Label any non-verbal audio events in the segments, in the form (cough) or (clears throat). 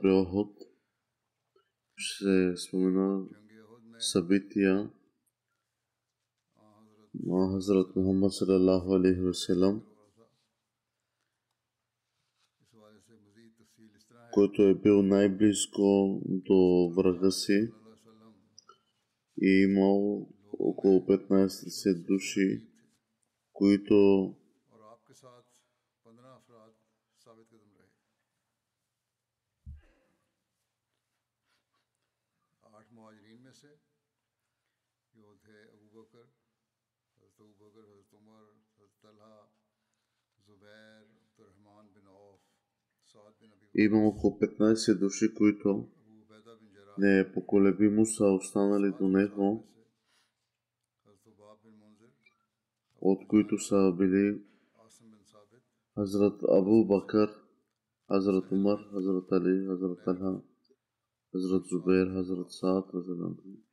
при Охот ще спомена събития на Хазрат Мухаммад салалаху алейхи васелам, който е бил най-близко до врага си и имал около 15 души, които Има около 15 души, които не непоколебимо са останали до него, от които са били Хазрат Абу Бакър, Азрат Умар, Хазрат Али, Хазрат Алха, Хазрат Зубейр, Хазрат Саад, Хазрат Антон.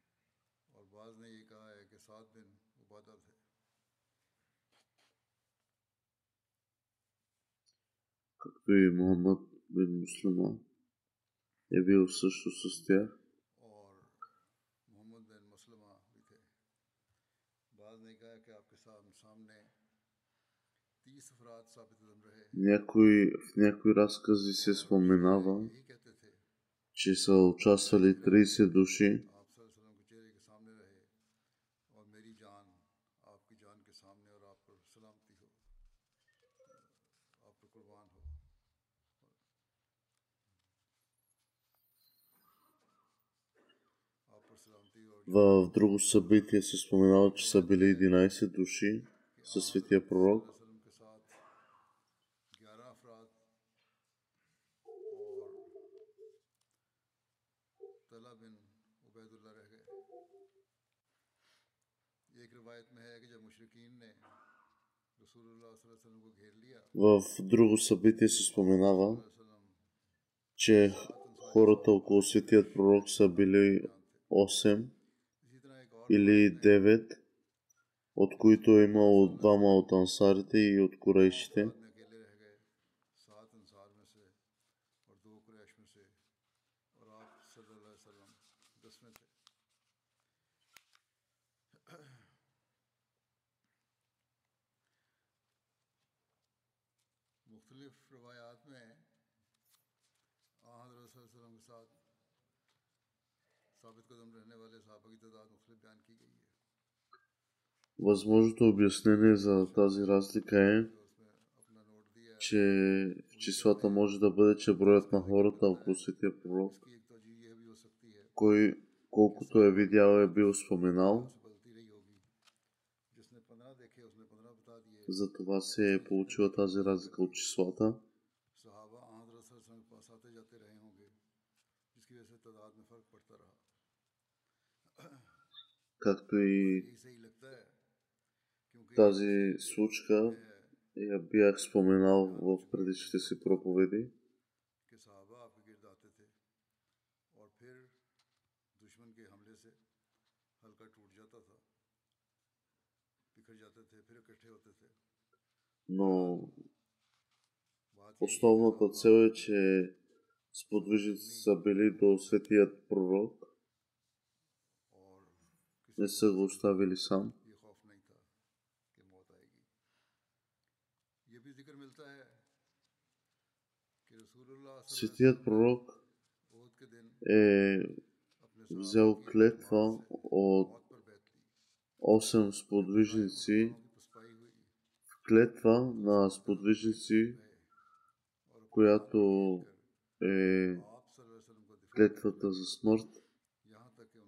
и Мухаммад бин Муслима е бил също с тях. Някой, в някои разкази се споменава, че са участвали 30 души. В друго събитие се споменава, че са били 11 души със светия пророк. В друго събитие се споменава, че хората около светият пророк са били 8 или 9 от които има от двама от ансарите и от корейшите. ثابت قدم رہنے والے Възможното обяснение за тази разлика е, че в числата може да бъде, че броят на хората около Светия Пророк, кой колкото е видял е бил споменал, за това се е получила тази разлика от числата. както и тази случка я бях споменал в предишните си проповеди. Но основната цел е, че сподвижите са били до светият пророк не са го оставили сам. Светият пророк е взел клетва от 8 сподвижници, в клетва на сподвижници, която е клетвата за смърт.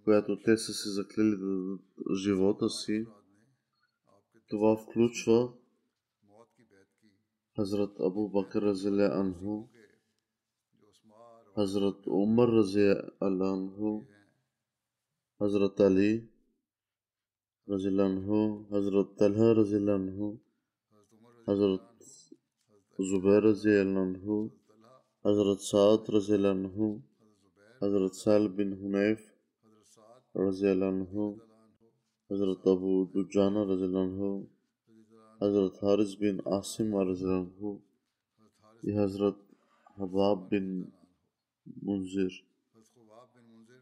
която те са си заклели да дадат живота си, това включва حضرت ابو بکر رضی اللہ عنہ حضرت عمر رضی اللہ عنہ حضرت علی رضی اللہ عنہ حضرت طلحہ رضی اللہ عنہ حضرت زبیر رضی اللہ عنہ حضرت سعد رضی اللہ عنہ حضرت سال بن حنیف رضی اللہ عنہ حضرت ابو دجانہ رضی اللہ عنہ حضرت حارث بن عاصم رضی اللہ عنہ یہ حضرت حباب بن منظر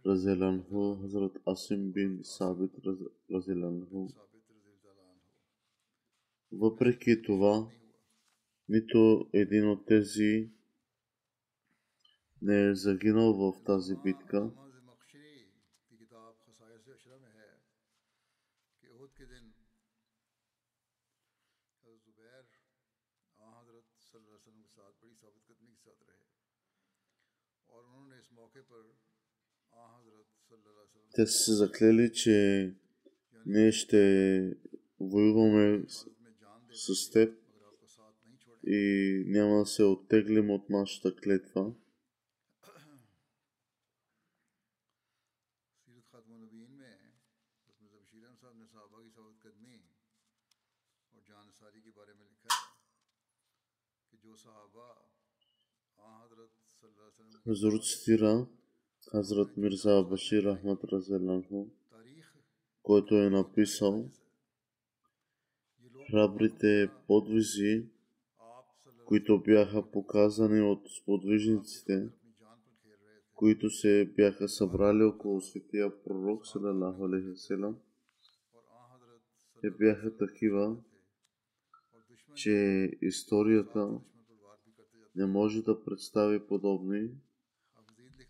رضی اللہ عنہ حضرت عاصم بن ثابت رضی اللہ عنہ وپرکی това, نیتو един от тези не е загинал в тази битка. те са се заклели, че ние ще воюваме с, с теб и няма да се оттеглим от нашата клетва. Хазур цитира Хазрат Мирза Башир Ахмад Разеланхо, който е написал храбрите подвизи, които бяха показани от сподвижниците, които се бяха събрали около светия пророк Салалаху Алейхиселам. Те бяха такива, че историята не може да представи подобни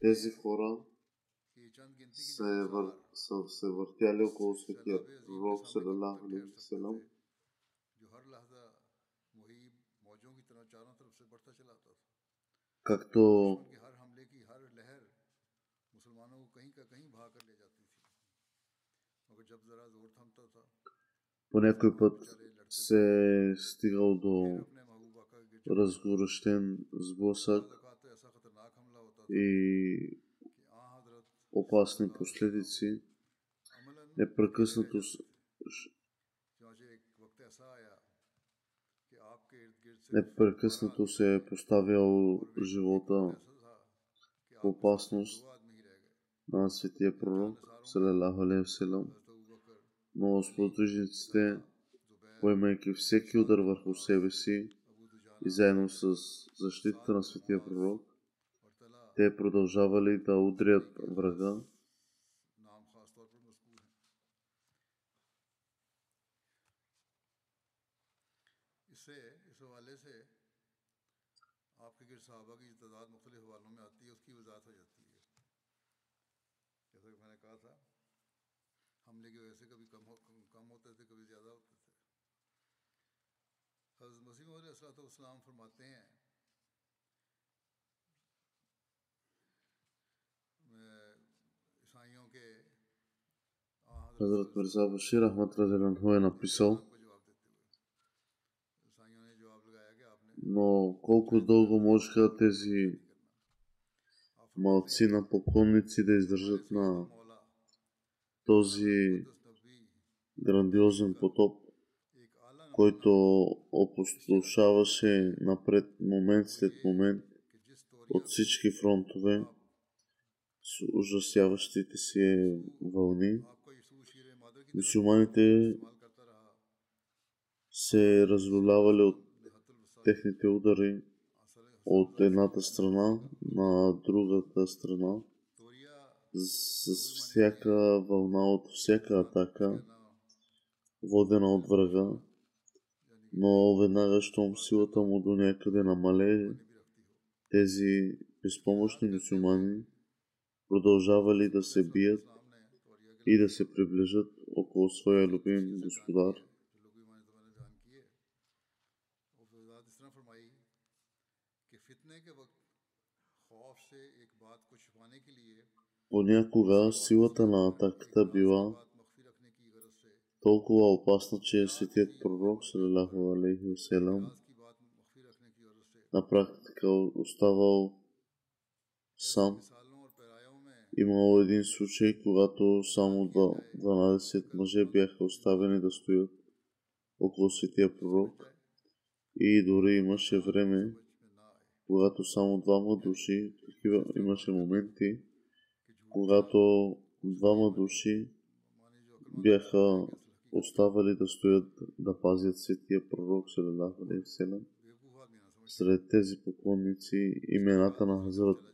тези хора са, е вър... са се въртяли около светия пророк Салалаху Алейхи както по някой път се е стигал до разгорещен сблъсък и опасни последици непрекъснато непрекъснато се е поставял живота. В опасност на светия пророк, салалаху алейхи но сподвижниците, поемайки всеки удар върху себе си и заедно с защитата на светия пророк, те продължавали да удрят врага. حضرت مسیم علیہ السلام فرماتے ہیں Hazrat Mirza Bashir Ahmad Rajalanhu е написал, но колко дълго можеха тези малци на поклонници да издържат на този грандиозен потоп, който опустошаваше напред момент след момент от всички фронтове с ужасяващите си вълни. रहा се разлюлявали от техните удари от едната страна на другата страна с всяка вълна от всяка атака, водена от врага, но веднага, щом силата му до някъде намалее, тези безпомощни мусулмани продължавали да се бият и да се приближат около своя любим господар. Понякога силата на атаката била толкова опасна, че светият пророк, салалаху алейхи васелам, на практика оставал сам. Имало един случай, когато само 12 мъже бяха оставени да стоят около светия пророк и дори имаше време, когато само двама души, такива имаше моменти, когато двама души бяха оставали да стоят да пазят светия пророк Салалаху. Сред тези поклонници имената на Хазрат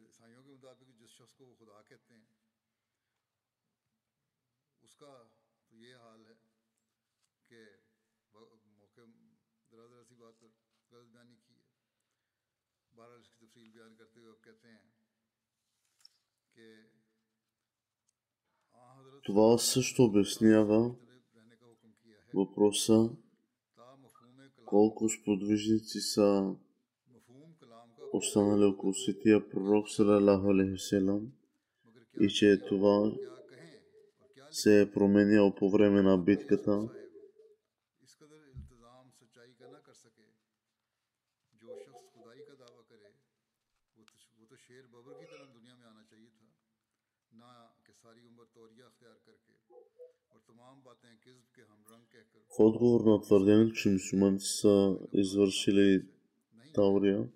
ईसाइयों के मुताबिक जिस शख्स को वो खुदा कहते हैं उसका तो ये हाल है कि मौके दराज दराज सी बात पर गलत बयानी की है बहरहाल इसकी तफसील बयान करते हुए कहते हैं कि Това също обяснява въпроса колко сподвижници са останали около светия пророк салалаху алейхиселам и че това се е променяло по време на битката. В отговор на твърдението, че мусулманите са извършили таурия,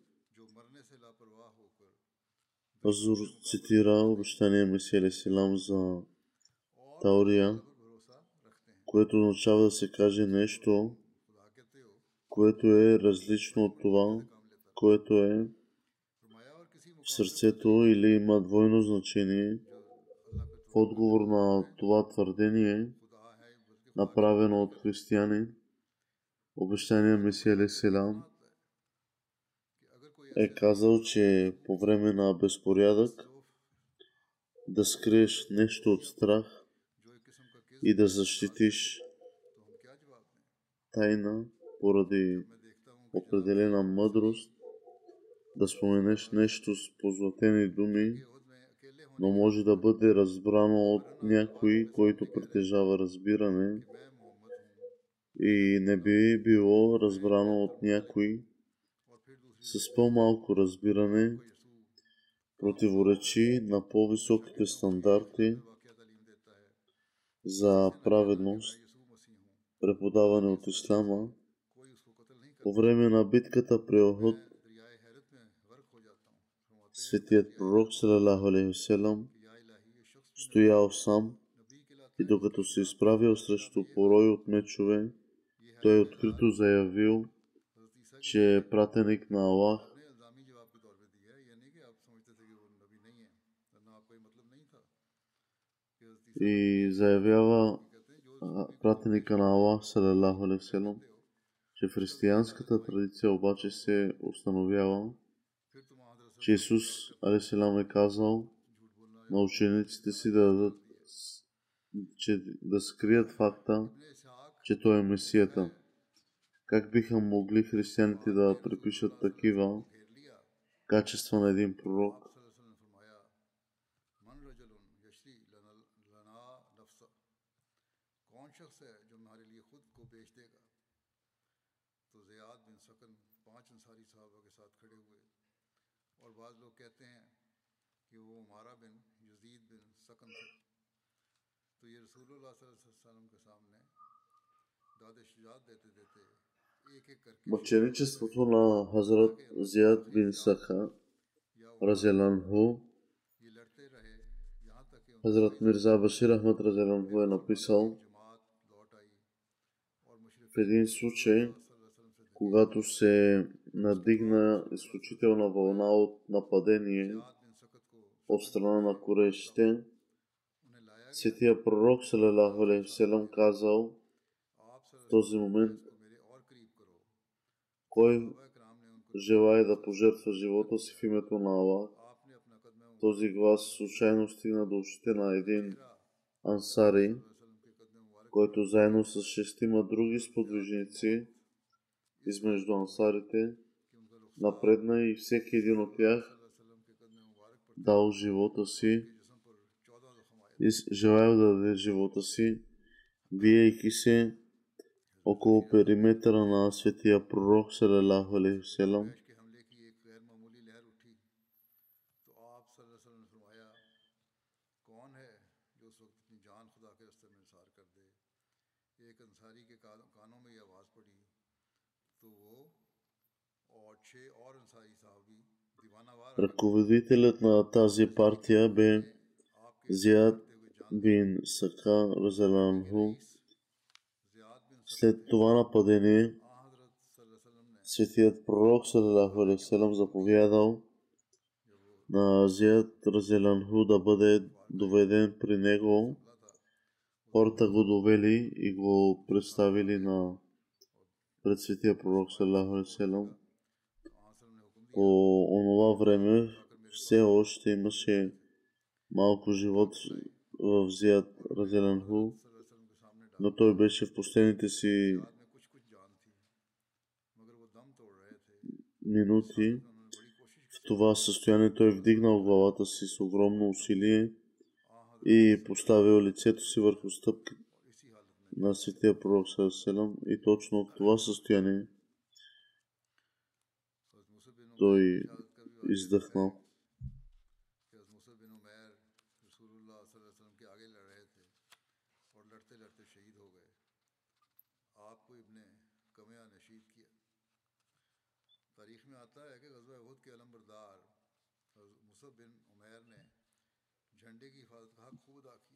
Азур цитира обещания Месия Силам за таурия, което означава да се каже нещо, което е различно от това, което е в сърцето или има двойно значение. В отговор на това твърдение, направено от християни, обещания Месия Селам е казал, че по време на безпорядък да скриеш нещо от страх и да защитиш тайна поради определена мъдрост, да споменеш нещо с позлатени думи, но може да бъде разбрано от някой, който притежава разбиране и не би било разбрано от някой с по-малко разбиране, противоречи на по-високите стандарти за праведност, преподаване от Ислама. По време на битката при Охот, светият пророк салалаху стоял сам и докато се изправил срещу порой от мечове, той открито заявил, че е пратеник на Аллах и заявява пратеника на Аллах, салалаху че в християнската традиция обаче се установява, че Исус алейхиселам е казал на учениците си да дадат че да скрият факта, че той е Месията. Как биха могли християните да припишат такива качества на един пророк? تو یہ رسول اللہ صلی اللہ علیہ وسلم کے سامنے داد شجاعت دیتے دیتے мъченичеството на Хазрат Зияд бин Саха, Разеланху, Хазрат Мирза Башир Ахмад Разеланху е написал в един случай, когато се надигна изключителна вълна от нападение от страна на корещите, Светия пророк Салалаху Алейхиселам казал в този момент кой желая да пожертва живота си в името на Аллах? Този глас случайно стигна до ушите на един ансари, който заедно с шестима други сподвижници измежду ансарите напредна и всеки един от тях дал живота си и желаял да даде живота си, биейки се около периметъра на светия пророк Салалаху Алейхиселам. Ръководителят на тази партия бе Зияд бин Сака Розеланху. След това нападение, светият пророк Салалаху заповядал на Азият Разеланху да бъде доведен при него. Хората го довели и го представили на пред светия пророк Салалаху По онова време все още имаше малко живот в Зият Разеланху но той беше в последните си минути в това състояние. Той е вдигнал главата си с огромно усилие и е поставил лицето си върху стъпки на Святия пророк Сарселам и точно в това състояние той издъхнал.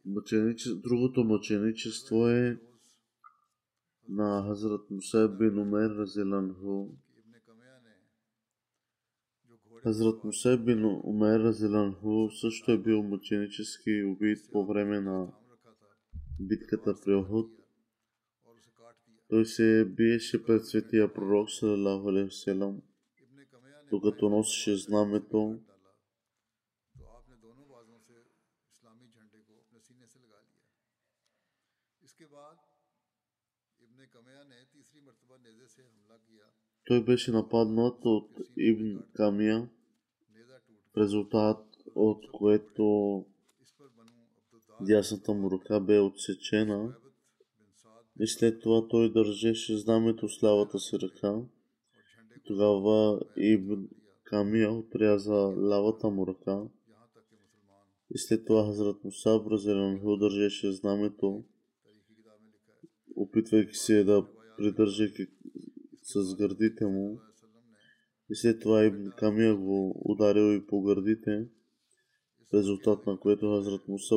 Мъченичество, другото мъченичество е на Хазрат Мусайб бин Умер Разиланху. Хазрат Мусайб бин Умер Разиланху също е бил мъченически убит по време на битката при Охот, той се биеше пред светия пророк, салалаху алейхи докато носеше знамето, той беше нападнат от Ибн Камия, в резултат от което Дясната му ръка бе отсечена и след това той държеше знамето с лявата си ръка. Тогава Ибн Камия отряза лявата му ръка и след това Хазрат Муса Бразилянху държеше знамето, опитвайки се да придържа с гърдите му. И след това Ибн Камия го ударил и по гърдите, резултат на което Хазрат Муса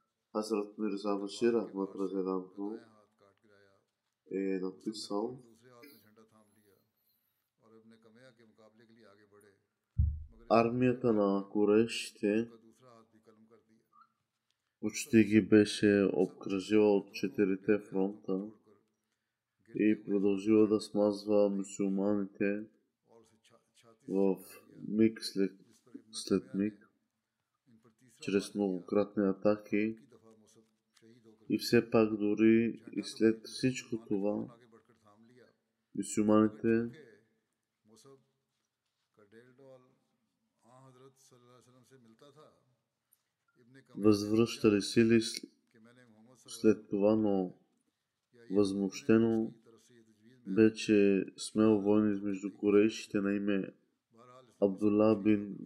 Hazret Mirza Bashir Ahmad Rajalamhu en Amritsar armiya kana Kureś te почти ги беше обкръжила от четирите фронта и продължила да смазва мусулманите в миг след, след миг чрез многократни атаки и все пак дори и след всичко това, мусулманите възвръщали сили след това, но възмущено бе, че смел войни измежду корейшите на име Абдулла бин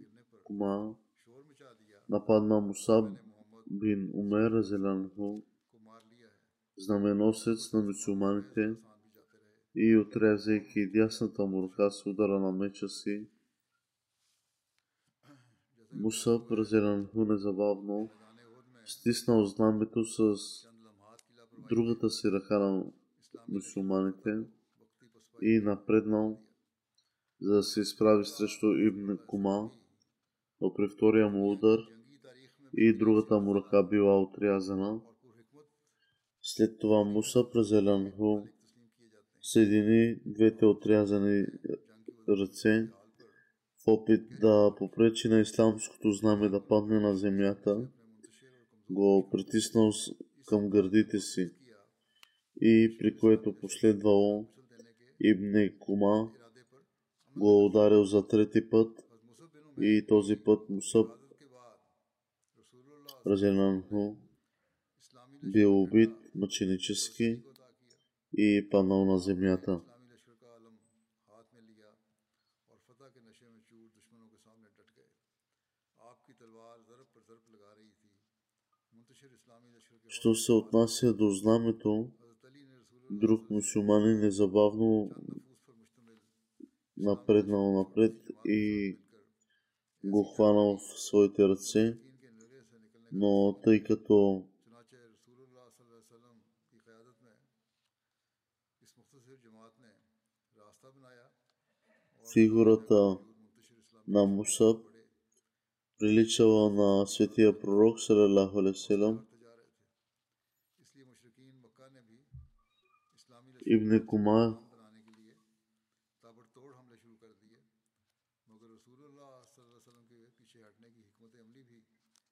Кума нападна Мусаб бин Умер Зеланху, знаменосец на мусулманите и отрязайки дясната му ръка с удара на меча си, Мусаб Разеланху незабавно стиснал знамето с другата си ръка на мусулманите и напреднал, за да се изправи срещу Ибн Кума, но при втория му удар и другата му ръка била отрязана. След това Муса Празелянху съедини двете отрязани ръце в опит да попречи на исламското знаме да падне на земята, го притиснал към гърдите си и при което последвало Ибн Кума го ударил за трети път и този път Мусаб Разенанху бил убит мъченически и паднал на земята. Що се отнася до знамето, друг мусулманин незабавно напреднал напред и го хванал в своите ръце, но тъй като фигурата на Мусаб приличала на светия пророк, салалаху алейхи Ибн Кума.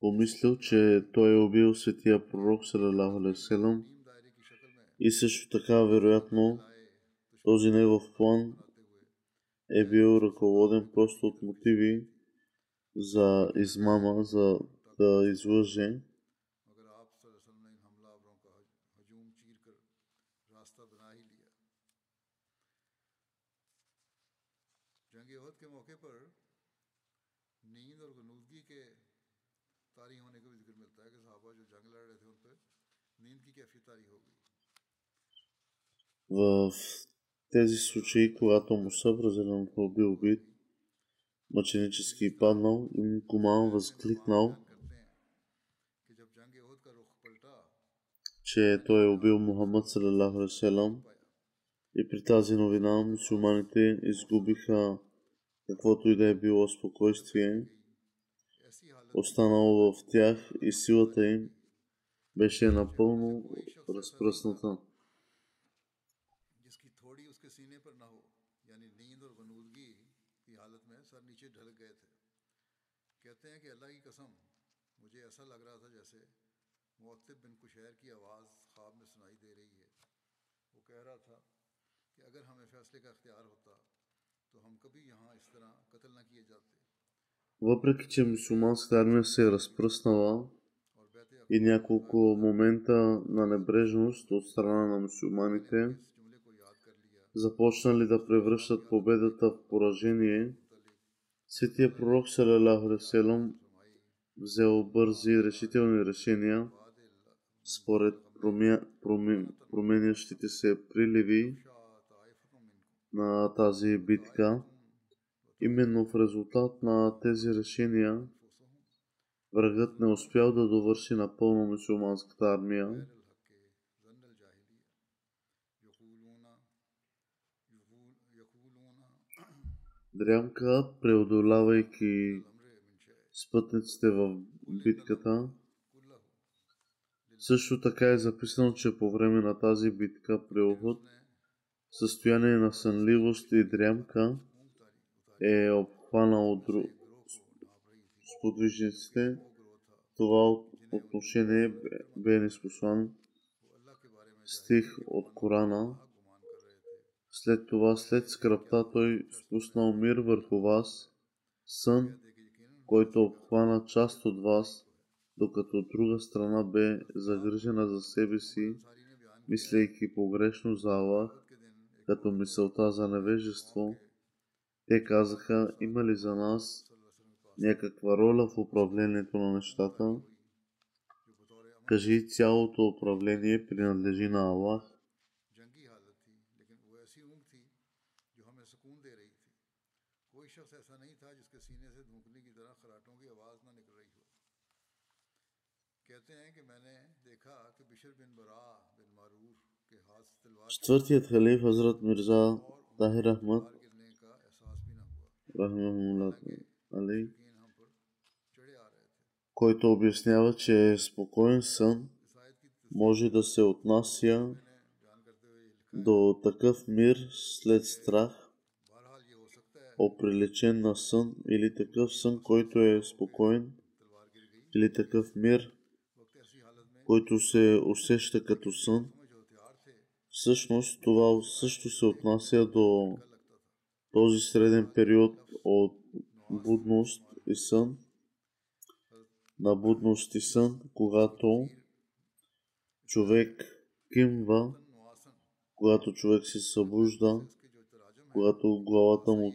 Помислил, че той е убил светия пророк салалаху алейхи и също така вероятно този негов план е бил ръководен просто от мотиви за измама, за да излъже. В тези случаи, когато Мусаб разделено бил убит, мъченически паднал и Куман възкликнал, че той е убил Мухаммад салалаху и при тази новина мусулманите изгубиха каквото и да е било спокойствие, останало в тях и силата им беше напълно разпръсната. पीछे ढल गए थे। कहते हैं कि अल्लाह की कसम मुझे ऐसा लग रहा था जैसे मुतब बिन कुशैर की आवाज़ ख्वाब में सुनाई दे रही है। वो कह रहा था कि अगर हमें फैसले का अख्तियार होता तो हम कभी यहाँ इस तरह कत्ल ना किए जाते। Въпреки, че мусулманската армия се е разпръснала и няколко момента на небрежност от страна на мусулманите, започнали да превръщат победата в поражение, светия пророк Салалаху взел бързи решителни решения – според променящите се приливи на тази битка. Именно в резултат на тези решения врагът не успял да довърши напълно мусулманската армия. Дрямка, преодолявайки спътниците в битката, също така е записано, че по време на тази битка при Охот, състояние на сънливост и дрямка, е обхванал дру... сподвижниците, това отношение бе неспослан стих от Корана. След това, след скръпта, той спуснал мир върху вас, сън, който обхвана част от вас, докато от друга страна бе загрижена за себе си, мислейки погрешно за Аллах, като мисълта за невежество, те казаха, има ли за нас някаква роля в управлението на нещата? Кажи, цялото управление принадлежи на Аллах. सीने से धूकने की तरह खराटों की आवाज़ ना निकल रही हो कहते हैं कि मैंने देखा कि बिशर बिन बरा बिन मारूफ के हाथ से तलवार Четвъртият халиф Хазрат Мирза Тахир Ахмад तलवार गिरने का एहसास भी ना हुआ Рахмахулlah Али, यकीन हम पर चढ़े आ रहे थे който обяснява, че спокоен сън इस आयत की може да се отнася तस्वीर बयान करते हुए ये लिखा до такъв мир след страх, оприличен на сън или такъв сън, който е спокоен или такъв мир, който се усеща като сън. Всъщност това също се отнася до този среден период от будност и сън, на будност и сън, когато човек кимва, когато човек се събужда, когато главата му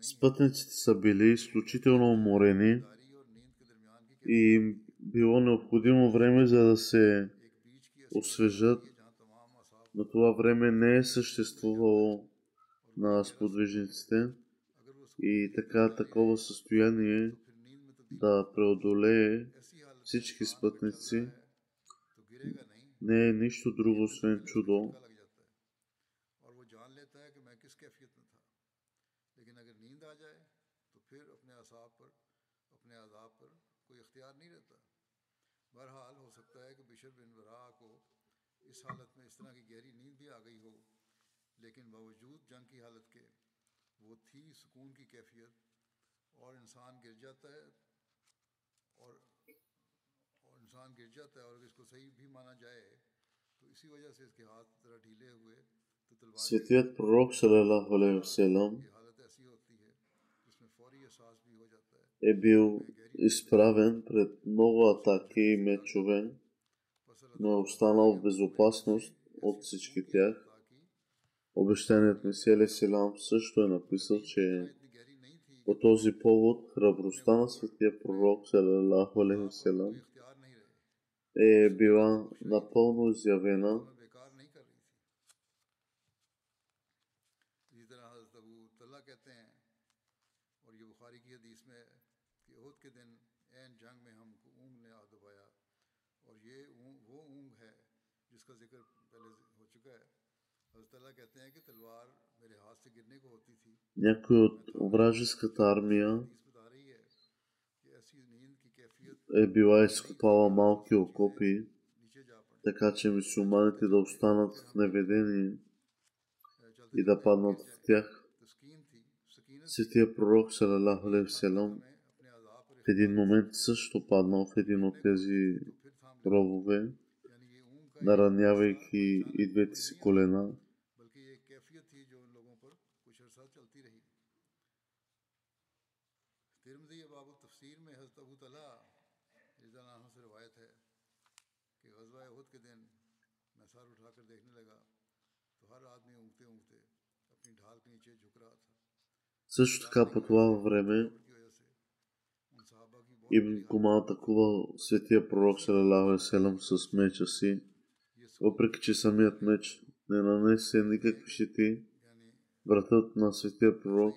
Спътниците са били изключително уморени и било необходимо време за да се освежат. На това време не е съществувало на сподвижниците и така такова състояние да преодолее всички спътници не е нищо друго освен чудо, بشر بن برا کو اس حالت میں اس طرح کی گہری نیند بھی آ گئی ہو لیکن باوجود جنگ کی حالت کے وہ تھی سکون کی کیفیت اور انسان گر جاتا ہے اور اور انسان گر جاتا ہے اور اگر اس کو صحیح بھی مانا جائے تو اسی وجہ سے اس کے ہاتھ ذرا ڈھیلے ہوئے تو تلوار پروک صلی اللہ علیہ وسلم حالت ایسی ہوتی ہے جس میں فوری احساس بھی ہو جاتا ہے۔ e był sprawem pred mogła takiej meczowym но е останал в безопасност от всички тях. Обещаният Месия Селам също е написал, че по този повод храбростта на светия пророк Салалаху Алейхи Селам е била напълно изявена Някой от вражеската армия е била изкопала малки окопи, така че мусулманите да останат в неведение и да паднат в тях. Светия пророк Салалаху Алейхи в един момент също паднал в един от тези ровове, наранявайки и двете си колена. Също така по това време Ибн Кума атакува светия пророк Селам с меча си, въпреки че самият меч не нанесе никакви щети, вратът на светия пророк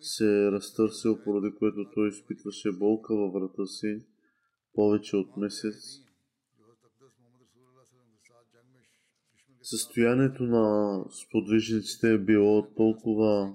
се е разтърсил, поради което той изпитваше болка във врата си повече от месец. Състоянието на сподвижниците е било толкова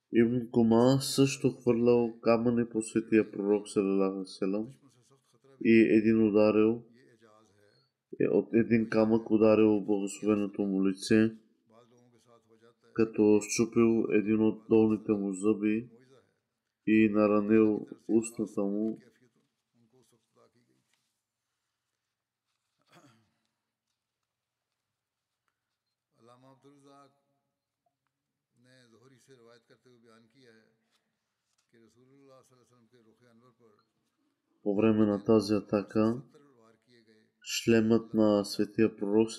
Ибн Кума също хвърлял камъни по светия пророк Селам и един ударил е, от един камък ударил благословеното му лице, като щупил един от долните му зъби и наранил устната му По време на тази атака, шлемът на светия пророк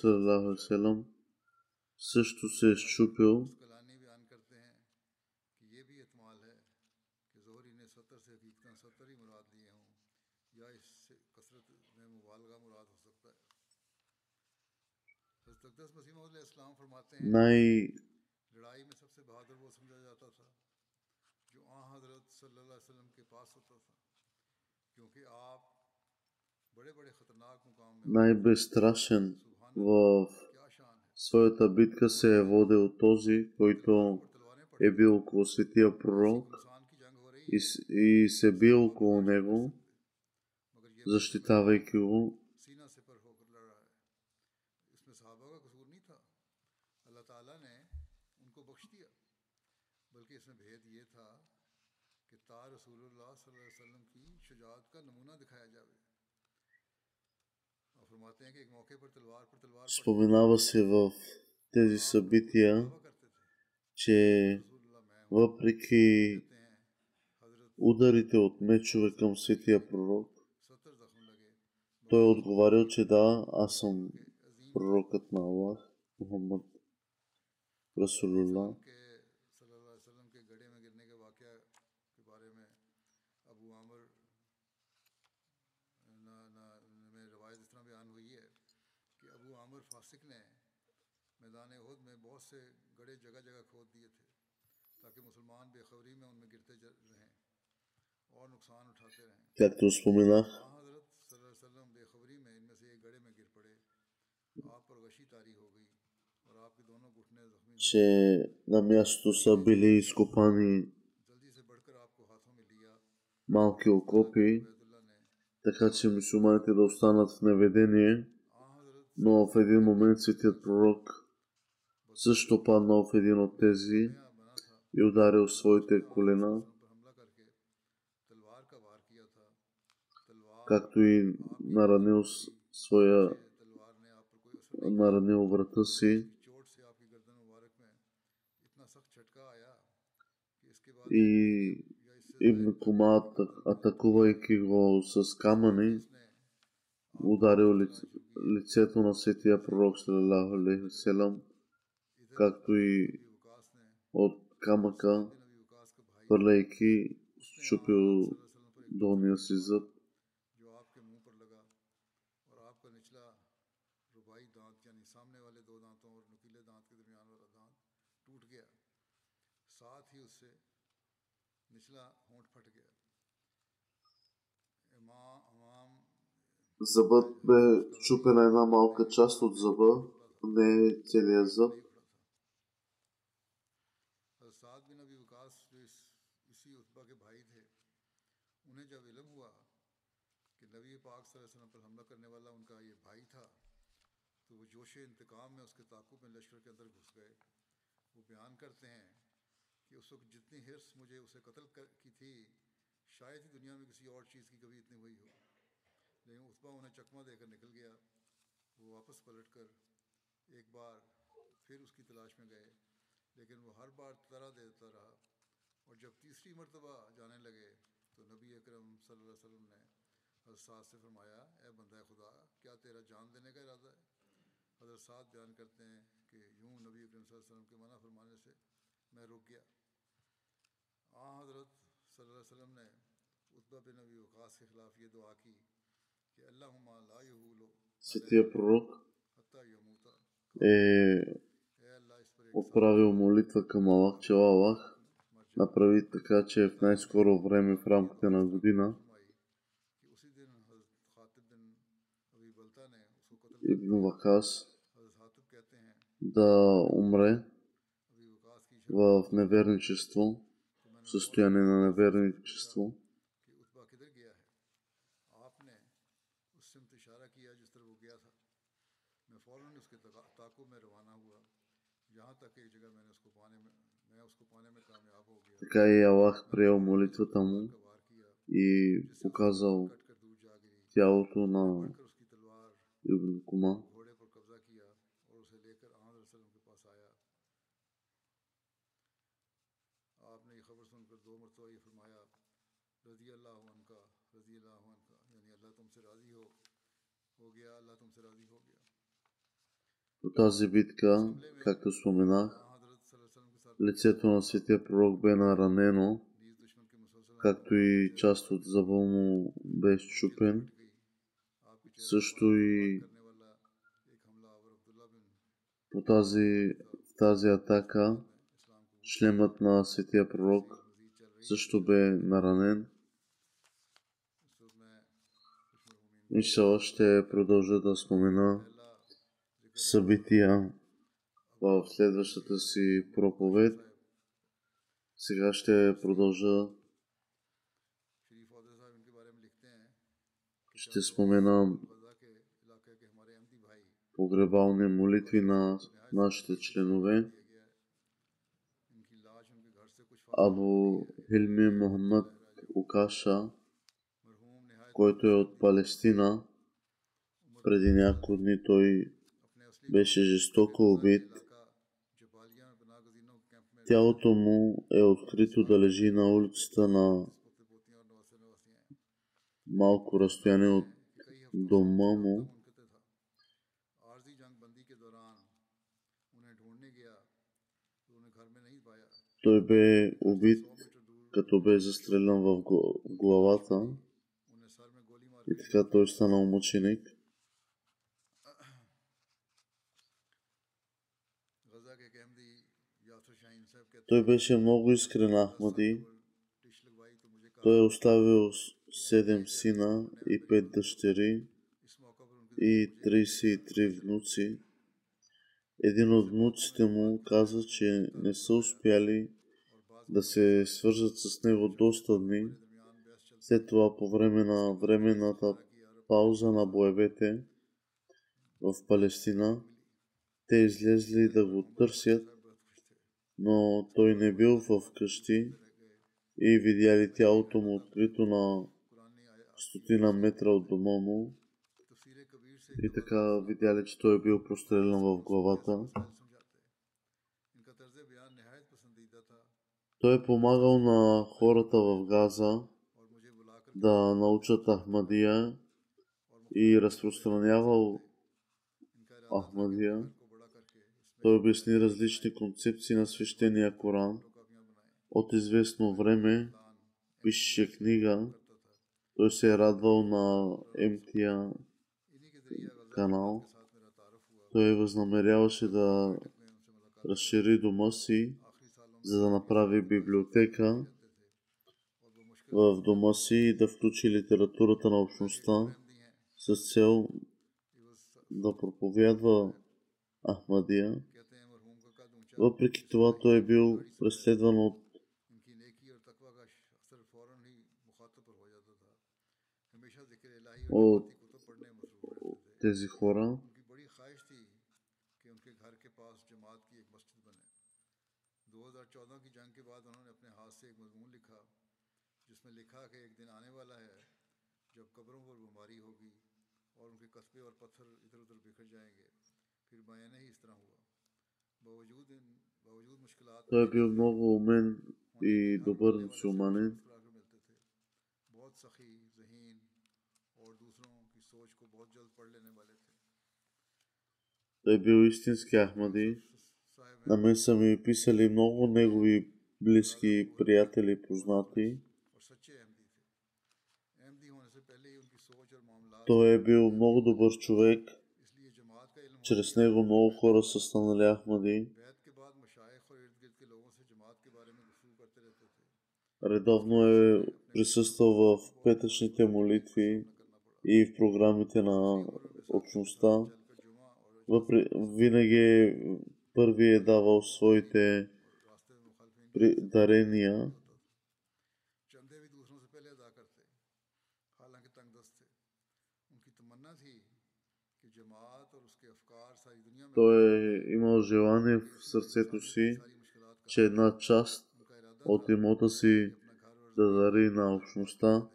Салам също се е щупил. Най- най-безстрашен в своята битка се е водил този, който е бил около светия пророк и, и се бил около него, защитавайки го. بلکہ اس میں بھید یہ تھا Споменава се в тези събития, че въпреки ударите от мечове към светия пророк, той е отговарял, че да, аз съм пророкът на Аллах, Мухаммад Расулулlah. गई और आपके दोनों घुटने जख्मी हो че на мястото са били изкопани जल्दी से बढ़कर आपको हाथों में लिया малки окопи, उबैदुल्लाह ने така че мусулманите да останат в неведение, आ हजरत но в един момент светият пророк също паднал в един от тези и ударил своите колена, както и наранил своя наранил врата си. И Ибн Кума, атакувайки го с камъни, ударил лицето на светия пророк Салалаху Алейхи както и от камъка, хвърляйки щупил долния си зъб. Зъбът бе чупена една малка част от зъба, не е целият зъб. صلی اللہ علیہ وسلم پر حملہ کرنے والا ان کا یہ بھائی تھا، تو وہ جوش انتقام میں اس کے تعاقب میں لشکر کے اندر گھس گئے۔ وہ بیان کرتے ہیں کہ اس وقت جتنی حرص مجھے اسے قتل کی تھی، شاید ہی دنیا میں کسی اور چیز کی کبھی اتنی ہوئی ہو۔ لیکن اتبا انہیں چکمہ دے کر نکل گیا۔ وہ واپس پلٹ کر ایک بار پھر اس کی تلاش میں گئے۔ لیکن وہ ہر بار ترا دیتا رہا اور جب تیسری مرتبہ جانے لگے تو نبی اکرم صلی اللہ علیہ وسلم نے حضرت سعد سے فرمایا اے بندہ خدا کیا تیرا جان دینے کا ارادہ ہے حضرت سعد بیان کرتے ہیں کہ یوں نبی اکرم صلی اللہ علیہ وسلم کے منع فرمانے سے میں رک گیا آ حضرت صلی اللہ علیہ وسلم نے اتبا بن نبی وقاص کے خلاف یہ دعا کی کہ اللہم لا یہولو Светия пророк е отправил молитва към Аллах, че Аллах направи така, че в най-скоро време в рамките на година Ибн Вакас да умре в неверничество, в състояние на неверничество. Така и Аллах приел молитвата му и показал тялото на ابن کما По тази битка, както споменах, лицето на святия пророк бе наранено, както и част от зъба му бе изчупен също и по тази, тази атака шлемът на светия пророк също бе наранен. И Иншала ще продължа да спомена събития в следващата си проповед. Сега ще продължа ще споменам погребални молитви на нашите членове. Абу Хилми Мохаммад Укаша, който е от Палестина, преди няколко дни той беше жестоко убит. Тялото му е открито да лежи на улицата на малко разстояние от дома му. Той бе убит, като бе застрелян в главата. И така той станал мученик. Той беше много искрен Ахмади. Той е оставил седем сина и пет дъщери и 33 внуци. Един от внуците му каза, че не са успяли да се свържат с него доста дни. След това по време на времената пауза на боевете в Палестина, те излезли да го търсят, но той не бил в къщи и видяли тялото му открито на стотина метра от дома му и така видяли, че той е бил прострелян в главата. Той е помагал на хората в Газа да научат Ахмадия и разпространявал Ахмадия. Той обясни различни концепции на свещения Коран. От известно време пише книга той се е радвал на МТА канал. Той възнамеряваше да разшири дома си, за да направи библиотека в дома си и да включи литературата на общността с цел да проповядва Ахмадия. Въпреки това той е бил преследван от اور تیزی خوراں دو ہزار چودہ کی جنگ کے بعد انہوں نے اپنے ہاتھ سے ایک مضمون لکھا جس میں لکھا کہ ایک دن آنے والا ہے جب قبروں پر بیماری ہوگی اور ان کے قصبے اور پتھر ادھر ادھر بکھر جائیں گے پھر بیانہ ہی اس طرح ہوا باوجود ان باوجود مشکلات بہت سخی Той бил истински Ахмади. На мен са ми писали много негови близки приятели, и познати. Той е бил много добър човек. Чрез него много хора са станали Ахмади. Редовно е присъствал в петъчните молитви и в програмите на общността. Въпре, винаги е, първи е давал своите дарения. Той е имал желание в сърцето си, че една част от имота си да дари на общността.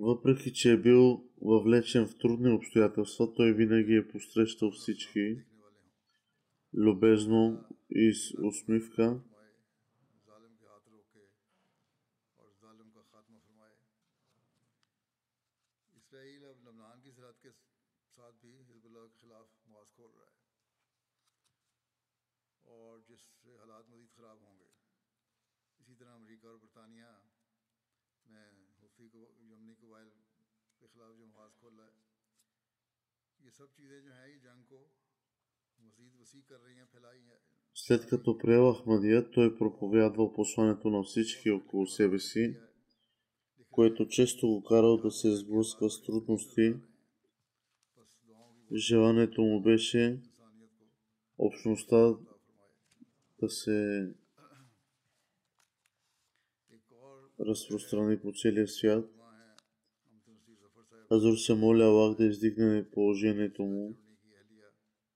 Въпреки, че е бил въвлечен в трудни обстоятелства, той винаги е посрещал всички. Любезно и с усмивка. اور جس سے حالات مزید خراب ہوں گے اسی طرح امریکہ اور برطانیہ след като приел Ахмадия, той проповядвал посланието на всички около себе си, което често го карал да се сблъсква с трудности. Желанието му беше общността да се разпространи по целия свят. Хазур се моля Аллах да издигне положението му,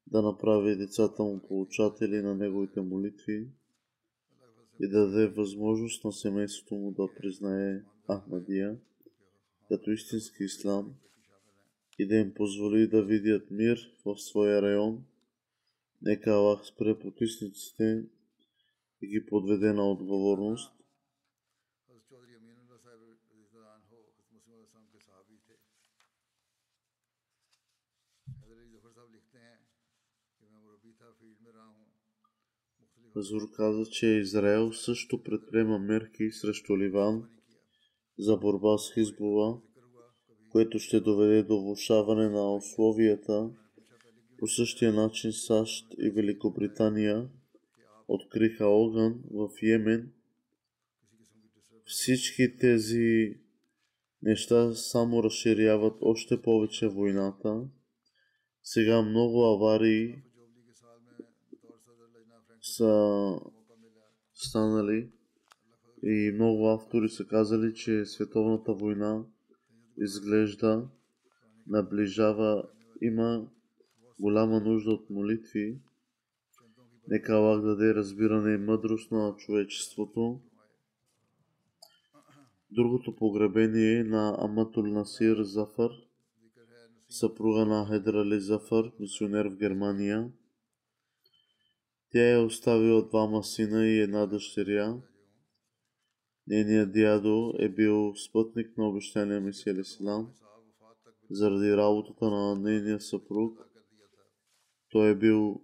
да направи децата му получатели на неговите молитви и да даде възможност на семейството му да признае Ахмадия като истински ислам и да им позволи да видят мир в своя район. Нека Аллах спре потисниците и ги подведе на отговорност. Хазур каза, че Израел също предприема мерки срещу Ливан за борба с Хизбова, което ще доведе до влушаване на условията. По същия начин САЩ и Великобритания откриха огън в Йемен. Всички тези неща само разширяват още повече войната. Сега много аварии са станали и много автори са казали, че световната война изглежда наближава. Има голяма нужда от молитви. Нека Аллах даде разбиране и мъдрост на човечеството. Другото погребение е на Аматул Насир Зафар, съпруга на Хедрали Зафар, мисионер в Германия. Тя е оставила двама сина и една дъщеря. Нейният дядо е бил спътник на обещания Месия Селам. Заради работата на нейния съпруг, той е бил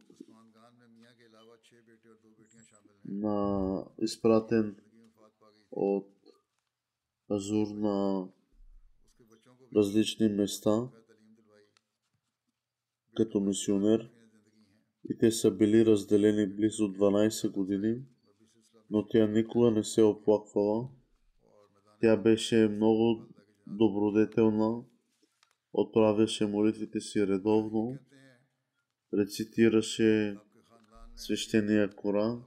на изпратен от Азур на различни места като мисионер. И те са били разделени близо 12 години, но тя никога не се е оплаквала. Тя беше много добродетелна, отправяше молитвите си редовно, рецитираше свещения Коран,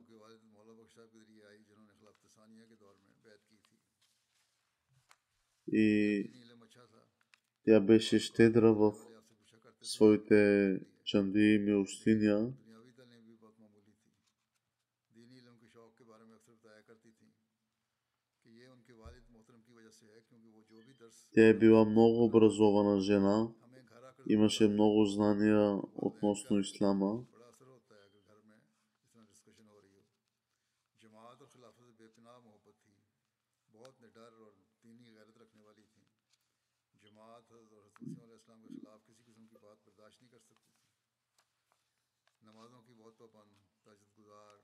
и тя беше щедра в своите чанди и милостиня. Тя е била много образована жена, имаше много знания относно ислама.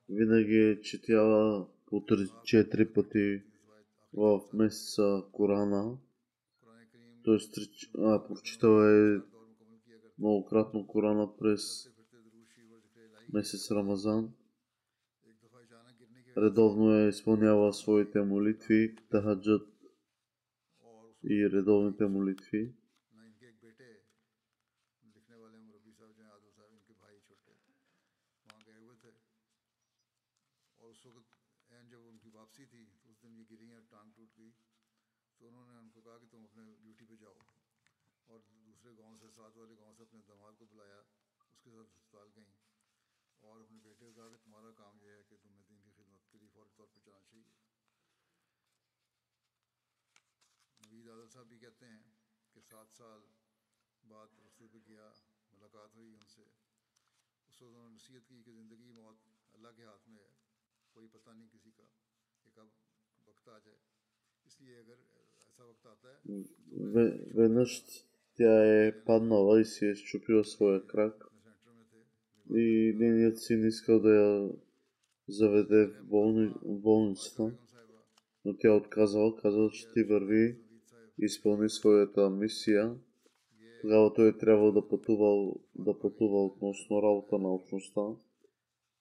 винаги е четяла по 3-4 пъти в месеца Корана. Т.е. прочитава е многократно Корана през месец Рамазан. Редовно е изпълнява своите молитви, тахаджат и редовните молитви. دوسرے گاؤں سے ساتھ والے گاؤں سے اپنے دماد کو بلایا، اس کے ساتھ ہسپتال گئیں اور اپنے بیٹے کو کہا کہ تمہارا کام یہ ہے کہ تمہیں دین کی خدمت کے لیے فوری طور پر چلنا چاہیے۔ نوید اعظم صاحب بھی کہتے ہیں کہ سات سال بعد رسول پہ گیا ملاقات ہوئی ان سے۔ اس وقت انہوں نے نصیحت کی کہ زندگی موت اللہ کے ہاتھ میں ہے، کوئی پتہ نہیں کسی کا کہ کب وقت آ جائے۔ اس لیے اگر ایسا وقت آتا ہے تو Тя е паднала и си е щупила своя крак. И нейният син искал да я заведе в, болни, болницата, но тя отказала, казала, че ти върви и изпълни своята мисия. Тогава той е трябвало да пътува, да пътува относно работа на общността.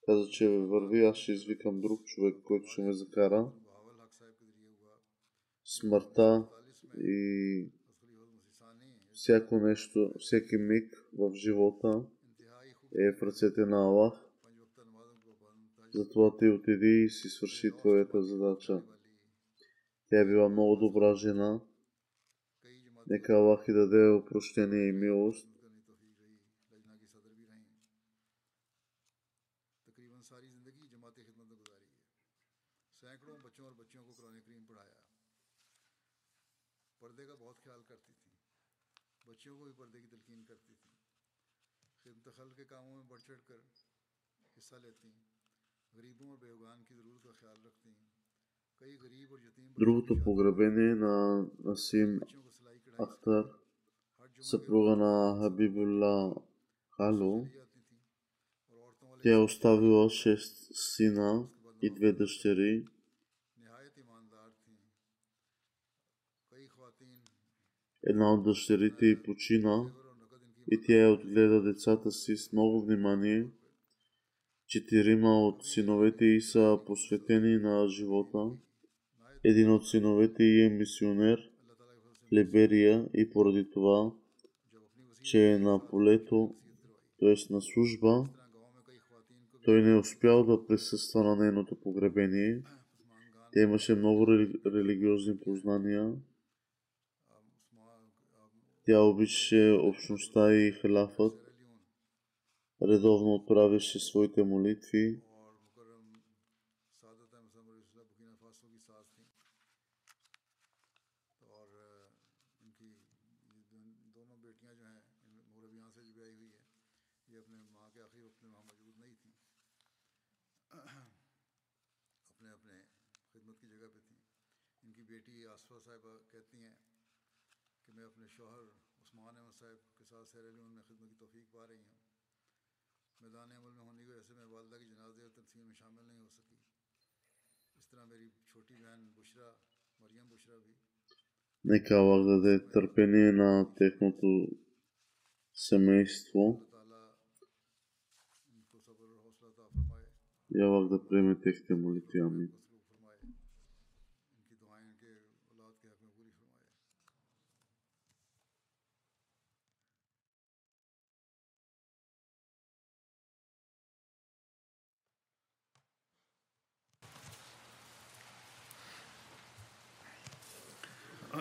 Каза, че върви, аз ще извикам друг човек, който ще ме закара. Смъртта и Всяко нещо, всеки миг в живота е в ръцете на Аллах. Затова ти отиди и си свърши твоята задача. Тя е била много добра жена. Нека Аллах и даде опрощение и милост. سینکڑوں بچوں اور بچیوں کو قرآن کریم پڑھایا پردے बच्चों और बच्चियों को कुरान करीम पढ़ाया पर्दे का बहुत ख्याल करती थी बच्चियों को भी पर्दे की तलकीन करती थी खिदमत खल के कामों में बढ़ चढ़ कर हिस्सा लेती गरीबों और बेगान की ज़रूरत का ख्याल रखती कई गरीब और यतीम बच्चों Другото की погребение на Насим बच्चों को सिलाई कढ़ाई Ахтар, हर जुम्मे съпруга на Хабибулла Хало, चली जाती थी और औरतों वाले тя е оставила 6 сина и две дъщери. Една от дъщерите и почина и тя отгледа децата си с много внимание. Четирима от синовете й са посветени на живота. Един от синовете й е мисионер Леберия и поради това, че е на полето, т.е. на служба, той не е успял да присъства на нейното погребение. Тя имаше много религиозни познания тя обичаше общността и халафът, редовно отправяше своите молитви. اپنے اپنے خدمت کی جگہ پہ تھیں ان کی بیٹی آسفا صاحبہ کہتی ہیں میں اپنے شوہر عثمان احمد صاحب کے ساتھ سیر علم میں خدمت کی توفیق پا رہی ہوں۔ میدان عمل میں ہونے کی وجہ سے میں والدہ کی جنازے اور تنظیم میں شامل نہیں ہو سکی۔ اس طرح میری چھوٹی بہن بشرا مریم بشرا بھی۔ نکاح والدہ دے kavalda trpljenje na تو سمیشت ہو یا والدہ преме техте молитви, آمین۔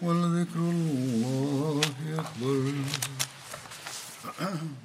ولذكر الله أكبر. (clears throat)